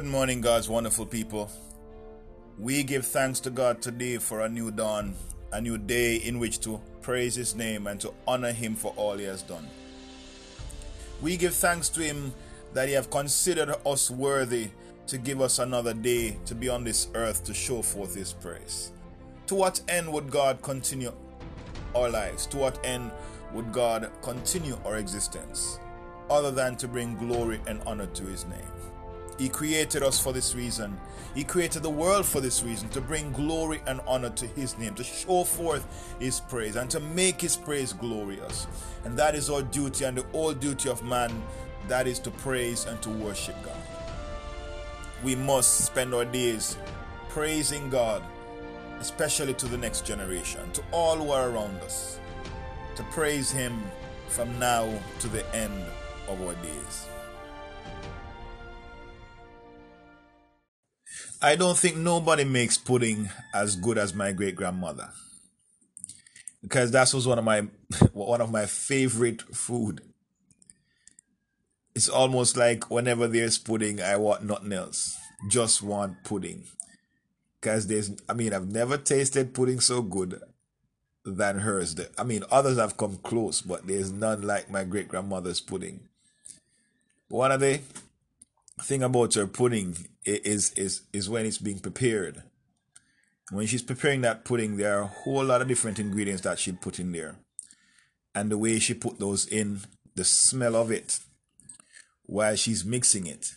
Good morning, God's wonderful people. We give thanks to God today for a new dawn, a new day in which to praise His name and to honor Him for all He has done. We give thanks to Him that He have considered us worthy to give us another day to be on this earth to show forth His praise. To what end would God continue our lives? To what end would God continue our existence? Other than to bring glory and honor to His name. He created us for this reason. He created the world for this reason to bring glory and honor to His name, to show forth His praise, and to make His praise glorious. And that is our duty, and the whole duty of man that is to praise and to worship God. We must spend our days praising God, especially to the next generation, to all who are around us, to praise Him from now to the end of our days. I don't think nobody makes pudding as good as my great grandmother. Because that was one of my one of my favorite food. It's almost like whenever there's pudding, I want nothing else. Just want pudding. Because there's I mean, I've never tasted pudding so good than hers. I mean, others have come close, but there's none like my great grandmother's pudding. One of the thing about her pudding is is is when it's being prepared. When she's preparing that pudding, there are a whole lot of different ingredients that she'd put in there. And the way she put those in, the smell of it while she's mixing it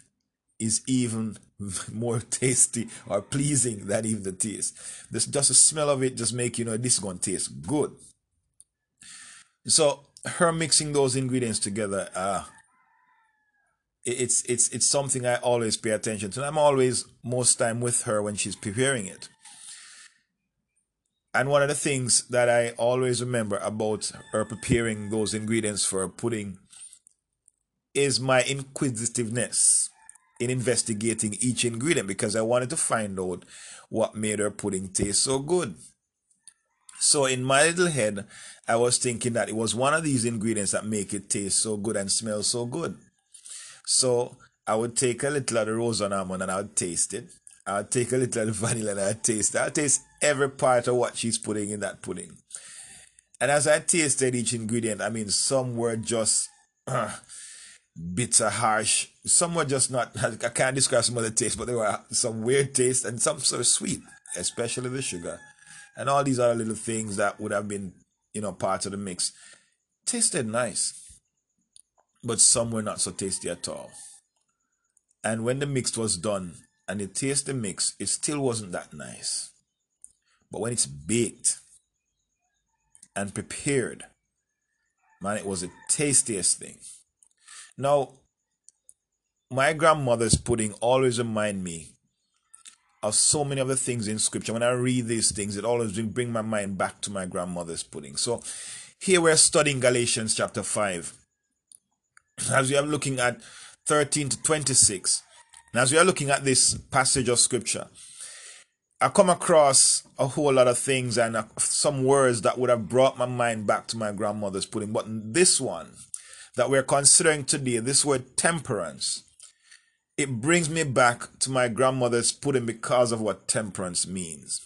is even more tasty or pleasing than even the taste. This just the smell of it just make you know this is gonna taste good. So her mixing those ingredients together, uh, it's it's it's something I always pay attention to. And I'm always most time with her when she's preparing it. And one of the things that I always remember about her preparing those ingredients for a pudding is my inquisitiveness in investigating each ingredient because I wanted to find out what made her pudding taste so good. So in my little head, I was thinking that it was one of these ingredients that make it taste so good and smell so good. So I would take a little of the rose and almond and I would taste it. I would take a little of the vanilla and I'd taste it. I'd taste every part of what she's putting in that pudding. And as I tasted each ingredient, I mean, some were just uh, bitter, harsh. Some were just not, I can't describe some of the taste, but there were some weird taste and some sort of sweet, especially the sugar. And all these other little things that would have been, you know, part of the mix. Tasted nice but some were not so tasty at all. And when the mix was done and you taste the mix, it still wasn't that nice. But when it's baked and prepared, man, it was the tastiest thing. Now, my grandmother's pudding always remind me of so many of the things in scripture. When I read these things, it always bring my mind back to my grandmother's pudding. So here we're studying Galatians chapter 5 as we are looking at 13 to 26, and as we are looking at this passage of scripture, I come across a whole lot of things and uh, some words that would have brought my mind back to my grandmother's pudding. But this one that we're considering today, this word temperance, it brings me back to my grandmother's pudding because of what temperance means.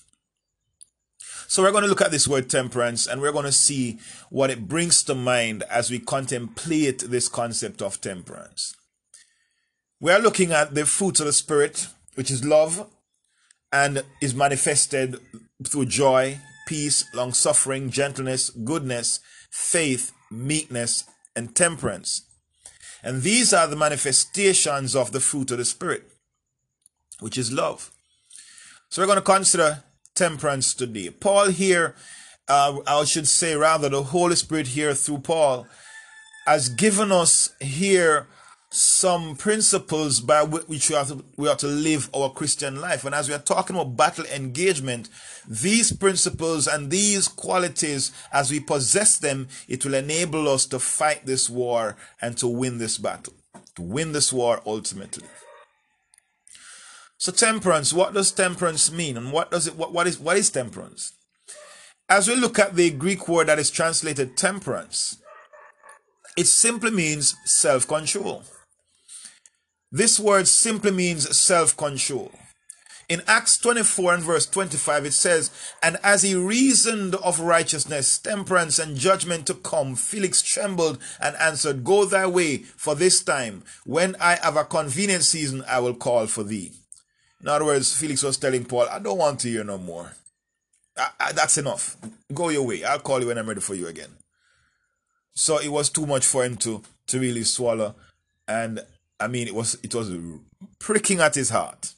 So we're going to look at this word temperance and we're going to see what it brings to mind as we contemplate this concept of temperance. We are looking at the fruit of the Spirit, which is love and is manifested through joy, peace, long suffering, gentleness, goodness, faith, meekness, and temperance. And these are the manifestations of the fruit of the Spirit, which is love. So we're going to consider temperance today. Paul here, uh, I should say rather, the Holy Spirit here through Paul has given us here some principles by which we have, to, we to live our Christian life. And as we are talking about battle engagement, these principles and these qualities, as we possess them, it will enable us to fight this war and to win this battle, to win this war ultimately. So temperance, what does temperance mean? And what does it what, what is what is temperance? As we look at the Greek word that is translated temperance, it simply means self-control. This word simply means self control. In Acts 24 and verse 25, it says, And as he reasoned of righteousness, temperance, and judgment to come, Felix trembled and answered, Go thy way for this time. When I have a convenient season, I will call for thee. In other words, Felix was telling Paul, I don't want to hear no more. I, I, that's enough. Go your way. I'll call you when I'm ready for you again. So it was too much for him to, to really swallow. And I mean, it was, it was pricking at his heart.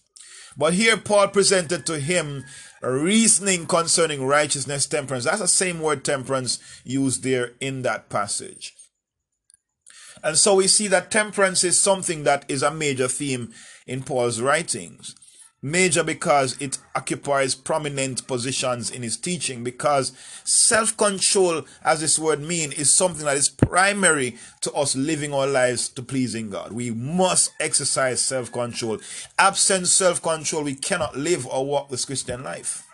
But here Paul presented to him a reasoning concerning righteousness, temperance. That's the same word temperance used there in that passage. And so we see that temperance is something that is a major theme in Paul's writings. Major because it occupies prominent positions in his teaching, because self control, as this word mean is something that is primary to us living our lives to pleasing God. We must exercise self control. Absent self control, we cannot live or walk this Christian life.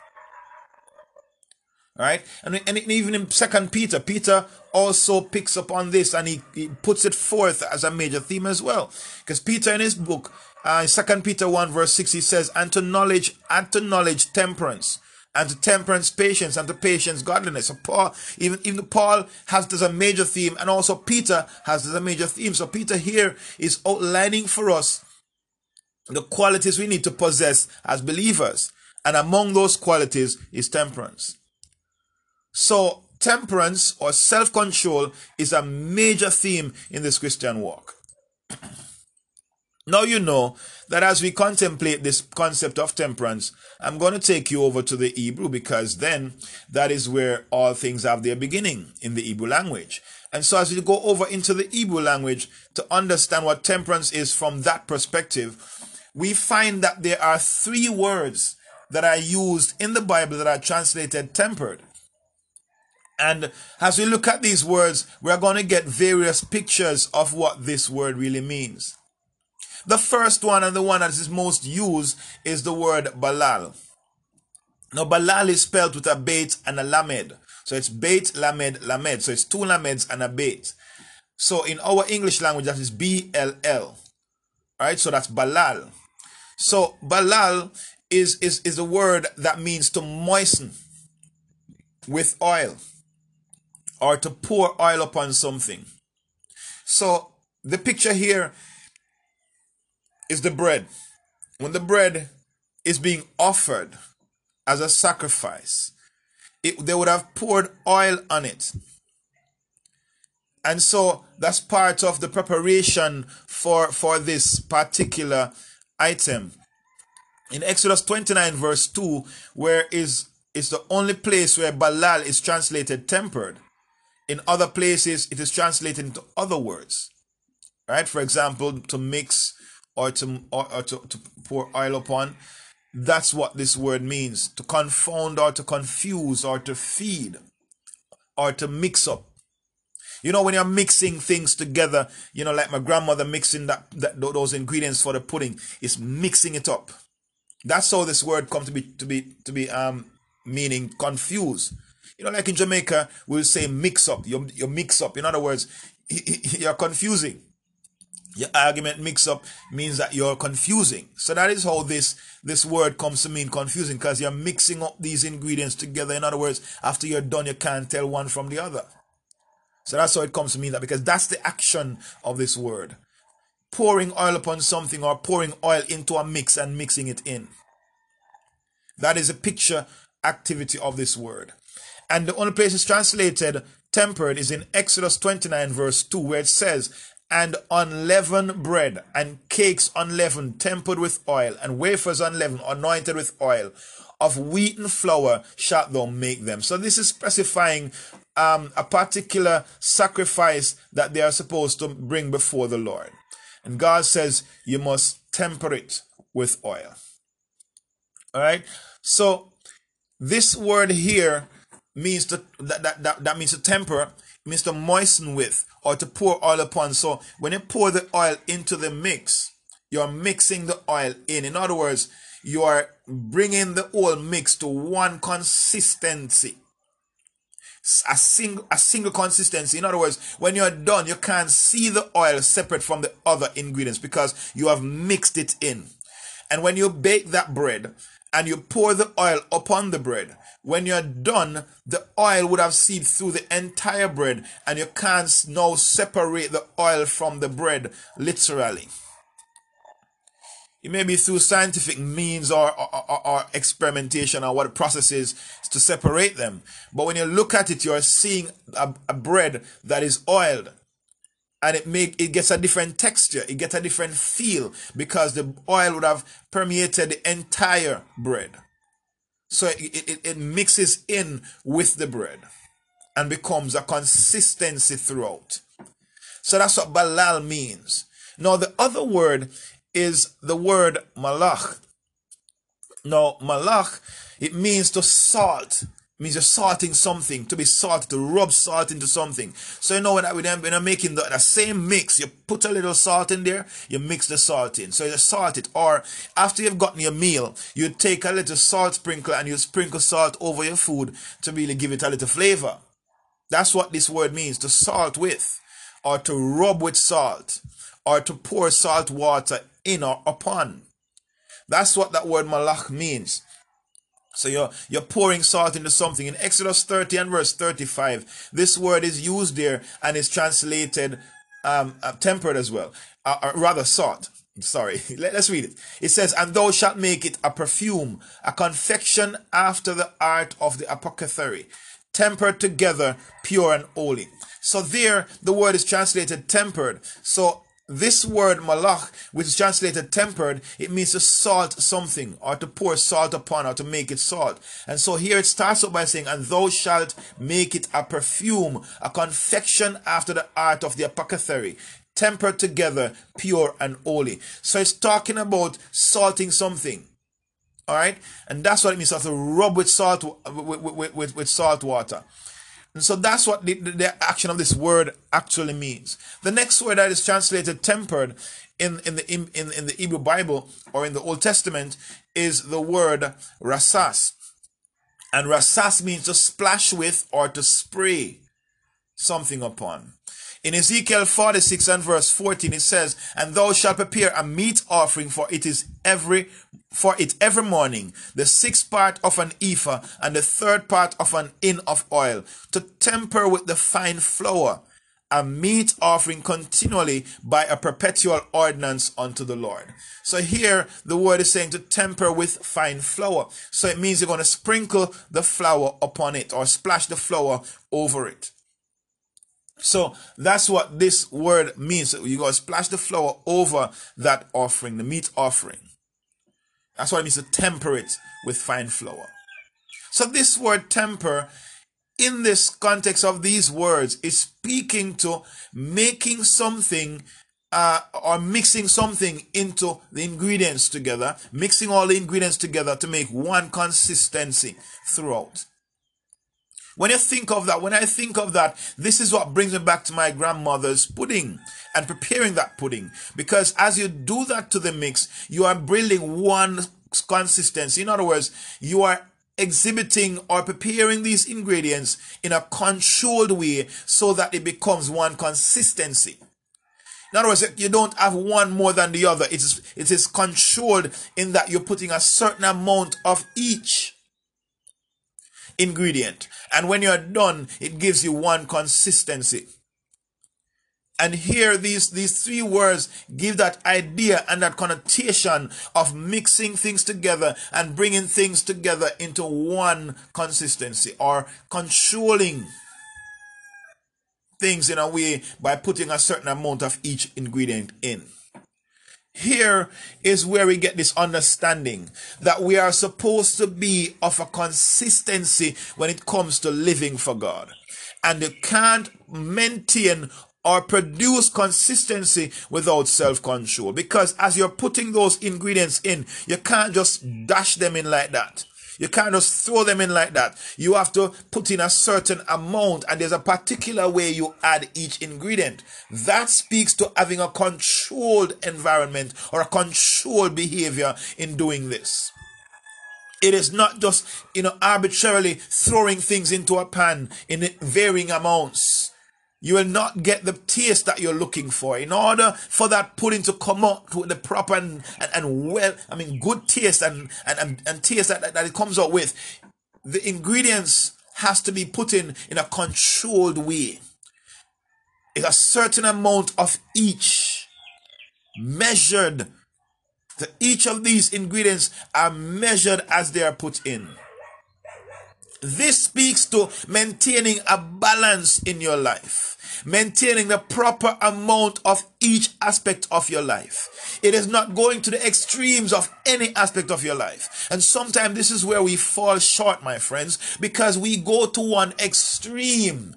Right? And, and even in Second Peter, Peter also picks up on this and he, he puts it forth as a major theme as well. Because Peter in his book uh, Second Peter 1 verse 6 he says, and to knowledge, and to knowledge temperance, and to temperance patience, and to patience godliness. So Paul, even, even Paul has this a major theme, and also Peter has this a major theme. So Peter here is outlining for us the qualities we need to possess as believers. And among those qualities is temperance. So temperance or self-control is a major theme in this Christian walk. Now you know that as we contemplate this concept of temperance, I'm going to take you over to the Hebrew because then that is where all things have their beginning in the Hebrew language. And so as we go over into the Hebrew language to understand what temperance is from that perspective, we find that there are three words that are used in the Bible that are translated tempered. And as we look at these words, we're going to get various pictures of what this word really means. The first one and the one that is most used is the word balal. Now, balal is spelled with a bait and a lamed. So it's bait, lamed, lamed. So it's two lameds and a bait. So in our English language, that is B L L. Right? So that's balal. So balal is, is, is a word that means to moisten with oil or to pour oil upon something. So the picture here is the bread. When the bread is being offered as a sacrifice, it, they would have poured oil on it. And so that's part of the preparation for, for this particular item. In Exodus 29, verse 2, where is, is the only place where balal is translated tempered. In other places, it is translated into other words. Right? For example, to mix or to or, or to, to pour oil upon. That's what this word means to confound or to confuse or to feed or to mix up. You know, when you're mixing things together, you know, like my grandmother mixing that, that those ingredients for the pudding, is mixing it up. That's how this word comes to be to be to be um meaning confuse. You know, like in Jamaica, we'll say mix up. You you mix up. In other words, you're confusing your argument mix up means that you're confusing. So that is how this this word comes to mean confusing because you're mixing up these ingredients together. In other words, after you're done, you can't tell one from the other. So that's how it comes to mean that because that's the action of this word. Pouring oil upon something or pouring oil into a mix and mixing it in. That is a picture activity of this word. And the only place it's translated tempered is in Exodus 29 verse 2 where it says, and unleavened bread, and cakes unleavened, tempered with oil, and wafers unleavened, anointed with oil. Of wheaten flour shalt thou make them. So this is specifying um, a particular sacrifice that they are supposed to bring before the Lord. And God says you must temper it with oil. All right. So this word here means to that, that, that, that means to temper, means to moisten with or to pour oil upon. So when you pour the oil into the mix, you're mixing the oil in. In other words, you are bringing the whole mix to one consistency. a single a single consistency. In other words, when you're done, you can't see the oil separate from the other ingredients because you have mixed it in. And when you bake that bread and you pour the oil upon the bread, when you're done, the oil would have seeped through the entire bread and you can't now separate the oil from the bread literally. It may be through scientific means or, or, or, or, experimentation or what processes to separate them. But when you look at it, you're seeing a, a bread that is oiled. And it make it gets a different texture, it gets a different feel because the oil would have permeated the entire bread. So it, it, it mixes in with the bread and becomes a consistency throughout. So that's what balal means. Now the other word is the word malach. Now, malach, it means to salt. Means you're salting something, to be salted, to rub salt into something. So you know when, I, when, I'm, making the, the same mix, you put a little salt in there, you mix the salt in. So you salt it. Or after you've gotten your meal, you take a little salt sprinkler and you sprinkle salt over your food to really give it a little flavor. That's what this word means, to salt with, or to rub with salt, or to pour salt water in or upon. That's what that word malach means. So you're you're pouring salt into something. In Exodus 30 and verse 35, this word is used there and is translated um, uh, tempered as well, uh, or rather salt. Sorry, Let, us read it. It says, "And thou shalt make it a perfume, a confection after the art of the apothecary, tempered together, pure and holy." So there, the word is translated tempered. So this word malach, which is translated tempered, it means to salt something or to pour salt upon or to make it salt. And so here it starts out by saying, and thou shalt make it a perfume, a confection after the art of the apothecary, tempered together, pure and holy. So it's talking about salting something. All right. And that's what it means to rub with salt, with, with, with, with salt water. And so that's what the, the, action of this word actually means. The next word that is translated tempered in, in, the, in, in the Hebrew Bible or in the Old Testament is the word rasas. And rasas means to splash with or to spray something upon. In Ezekiel 46 and verse 14 it says, And thou shalt prepare a meat offering for it is every for it every morning, the sixth part of an ephah and the third part of an hin of oil, to temper with the fine flour, a meat offering continually by a perpetual ordinance unto the Lord. So here the word is saying to temper with fine flour. So it means you're going to sprinkle the flour upon it or splash the flour over it. So that's what this word means. You got to splash the flour over that offering, the meat offering. That's what it means to temper it with fine flour. So this word temper, in this context of these words, is speaking to making something uh, or mixing something into the ingredients together, mixing all the ingredients together to make one consistency throughout. When I think of that, when I think of that, this is what brings me back to my grandmother's pudding and preparing that pudding. Because as you do that to the mix, you are building one consistency. In other words, you are exhibiting or preparing these ingredients in a controlled way so that it becomes one consistency. In other words, you don't have one more than the other. It is, it is controlled in that you're putting a certain amount of each ingredient. And when you're done, it gives you one consistency. And here, these, these three words give that idea and that connotation of mixing things together and bringing things together into one consistency or controlling things in a way by putting a certain amount of each ingredient in. Here is where we get this understanding that we are supposed to be of a consistency when it comes to living for God. And you can't maintain or produce consistency without self control. Because as you're putting those ingredients in, you can't just dash them in like that. You can't just throw them in like that. You have to put in a certain amount, and there's a particular way you add each ingredient. That speaks to having a controlled environment or a controlled behavior in doing this. It is not just, you know, arbitrarily throwing things into a pan in varying amounts. You will not get the taste that you're looking for. In order for that pudding to come out with the proper and, and, and well, I mean, good taste and, and, and, and taste that, that it comes out with, the ingredients has to be put in in a controlled way. It's a certain amount of each measured so each of these ingredients are measured as they are put in. This speaks to maintaining a balance in your life, maintaining the proper amount of each aspect of your life. It is not going to the extremes of any aspect of your life. And sometimes this is where we fall short, my friends, because we go to one extreme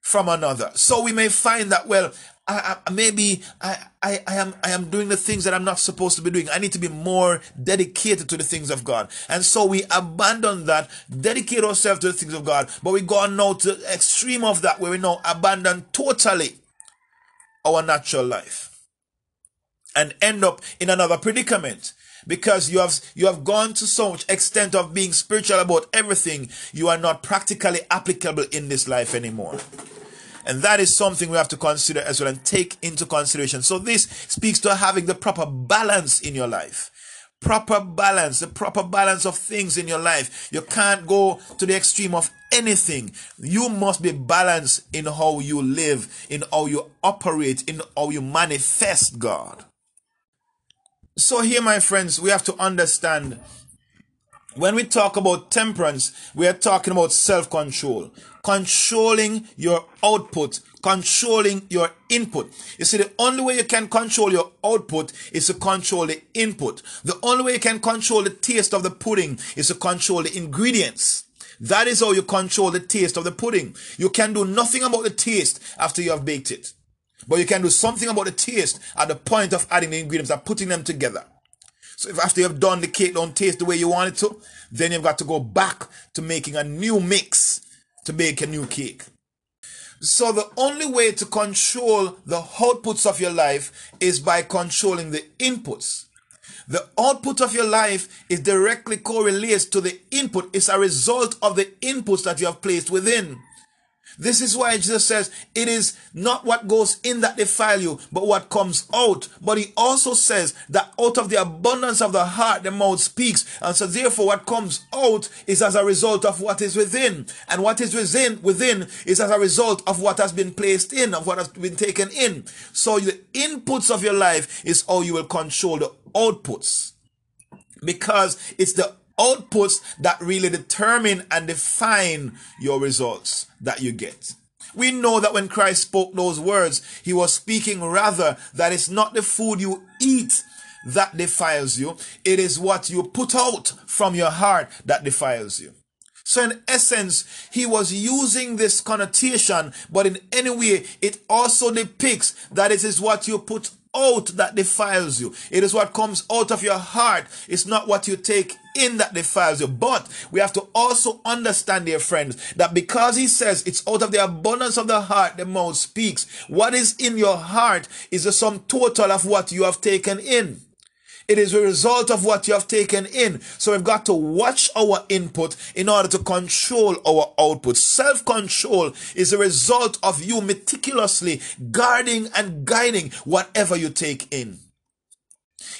from another. So we may find that, well, I, I, maybe I, I, I am I am doing the things that I'm not supposed to be doing. I need to be more dedicated to the things of God. And so we abandon that, dedicate ourselves to the things of God. But we go on now to the extreme of that where we now abandon totally our natural life and end up in another predicament because you have you have gone to so much extent of being spiritual about everything you are not practically applicable in this life anymore and that is something we have to consider as well and take into consideration. So this speaks to having the proper balance in your life. Proper balance, the proper balance of things in your life. You can't go to the extreme of anything. You must be balanced in how you live, in how you operate, in how you manifest God. So here, my friends, we have to understand when we talk about temperance, we are talking about self control, controlling your output, controlling your input. You see, the only way you can control your output is to control the input. The only way you can control the taste of the pudding is to control the ingredients. That is how you control the taste of the pudding. You can do nothing about the taste after you have baked it. But you can do something about the taste at the point of adding the ingredients and putting them together. So if after you've done the cake don't taste the way you want it to, then you've got to go back to making a new mix to make a new cake. So the only way to control the outputs of your life is by controlling the inputs. The output of your life is directly correlates to the input. It's a result of the inputs that you have placed within. This is why Jesus says it is not what goes in that defile you, but what comes out. But he also says that out of the abundance of the heart, the mouth speaks. And so therefore what comes out is as a result of what is within. And what is within, within is as a result of what has been placed in, of what has been taken in. So the inputs of your life is how you will control the outputs. Because it's the outputs that really determine and define your results that you get. We know that when Christ spoke those words, he was speaking rather that it's not the food you eat that defiles you, it is what you put out from your heart that defiles you. So in essence, he was using this connotation, but in any way, it also depicts that it is what you put out that defiles you. It is what comes out of your heart. It's not what you take in that defiles you. But we have to also understand, dear friends, that because he says it's out of the abundance of the heart the mouth speaks, what is in your heart is the sum total of what you have taken in. It is a result of what you have taken in. So we've got to watch our input in order to control our output. Self control is a result of you meticulously guarding and guiding whatever you take in.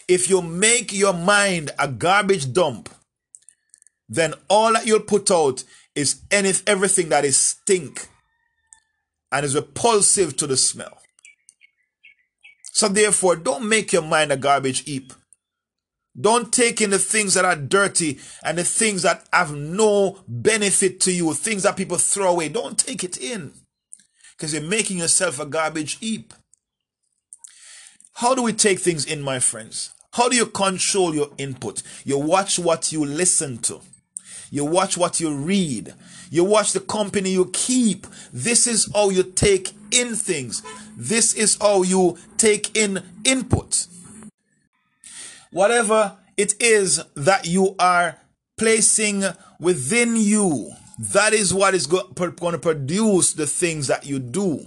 If you make your mind a garbage dump, then all that you'll put out is any, everything that is stink and is repulsive to the smell. So therefore, don't make your mind a garbage heap. Don't take in the things that are dirty and the things that have no benefit to you, things that people throw away. Don't take it in because you're making yourself a garbage heap. How do we take things in, my friends? How do you control your input? You watch what you listen to. You watch what you read. You watch the company you keep. This is how you take in things. This is how you take in input whatever it is that you are placing within you, that is what is going to produce the things that you do.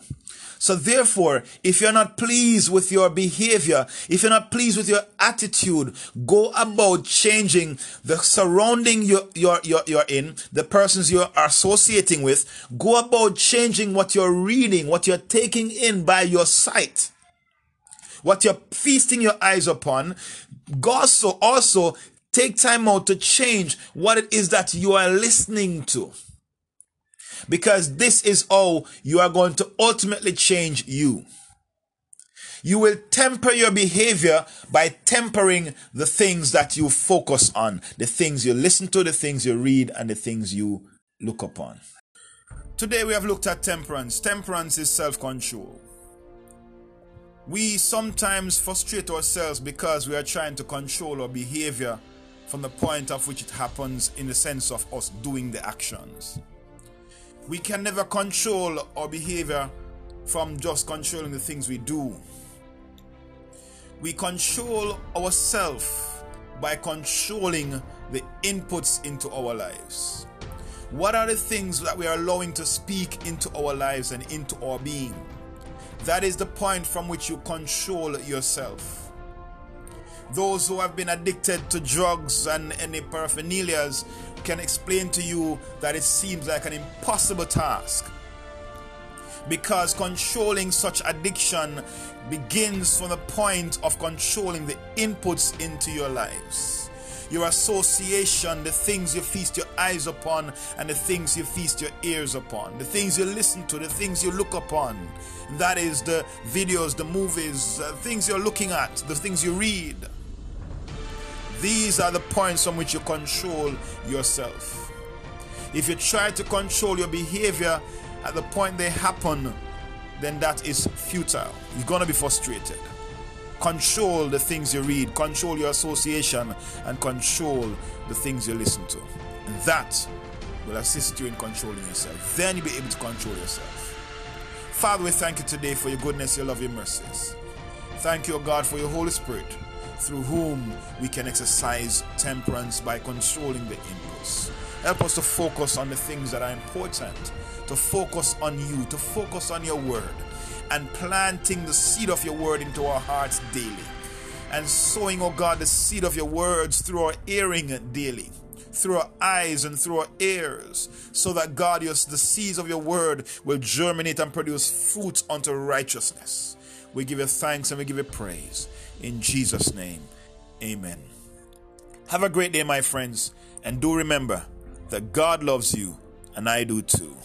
So therefore, if you're not pleased with your behavior, if you're not pleased with your attitude, go about changing the surrounding you're, you're, you're, you're in, the persons you're associating with. Go about changing what you're reading, what you're taking in by your sight, what you're feasting your eyes upon. Also, also take time out to change what it is that you are listening to because this is how you are going to ultimately change you. You will temper your behavior by tempering the things that you focus on, the things you listen to, the things you read, and the things you look upon. Today we have looked at temperance. Temperance is self control. We sometimes frustrate ourselves because we are trying to control our behavior from the point of which it happens in the sense of us doing the actions. We can never control our behavior from just controlling the things we do. We control ourselves by controlling the inputs into our lives. What are the things that we are allowing to speak into our lives and into our being? That is the point from which you control yourself those who have been addicted to drugs and any paraphernalias can explain to you that it seems like an impossible task. Because controlling such addiction begins from the point of controlling the inputs into your lives. Your association, the things you feast your eyes upon, and the things you feast your ears upon, the things you listen to, the things you look upon. That is the videos, the movies, uh, things you're looking at, the things you read. These are the points on which you control yourself. If you try to control your behavior at the point they happen, then that is futile. You're going to be frustrated. Control the things you read, control your association, and control the things you listen to. And that will assist you in controlling yourself. Then you'll be able to control yourself. Father, we thank you today for your goodness, your love, your mercies. Thank you, O God, for your Holy Spirit through whom we can exercise temperance by controlling the impulse. Help us to focus on the things that are important, to focus on you, to focus on your word, and planting the seed of your word into our hearts daily. And sowing, oh God, the seed of your words through our hearing daily through our eyes and through our ears, so that God, the seeds of your word will germinate and produce fruit unto righteousness. We give you thanks and we give you praise. In Jesus' name, amen. Have a great day, my friends, and do remember that God loves you, and I do too.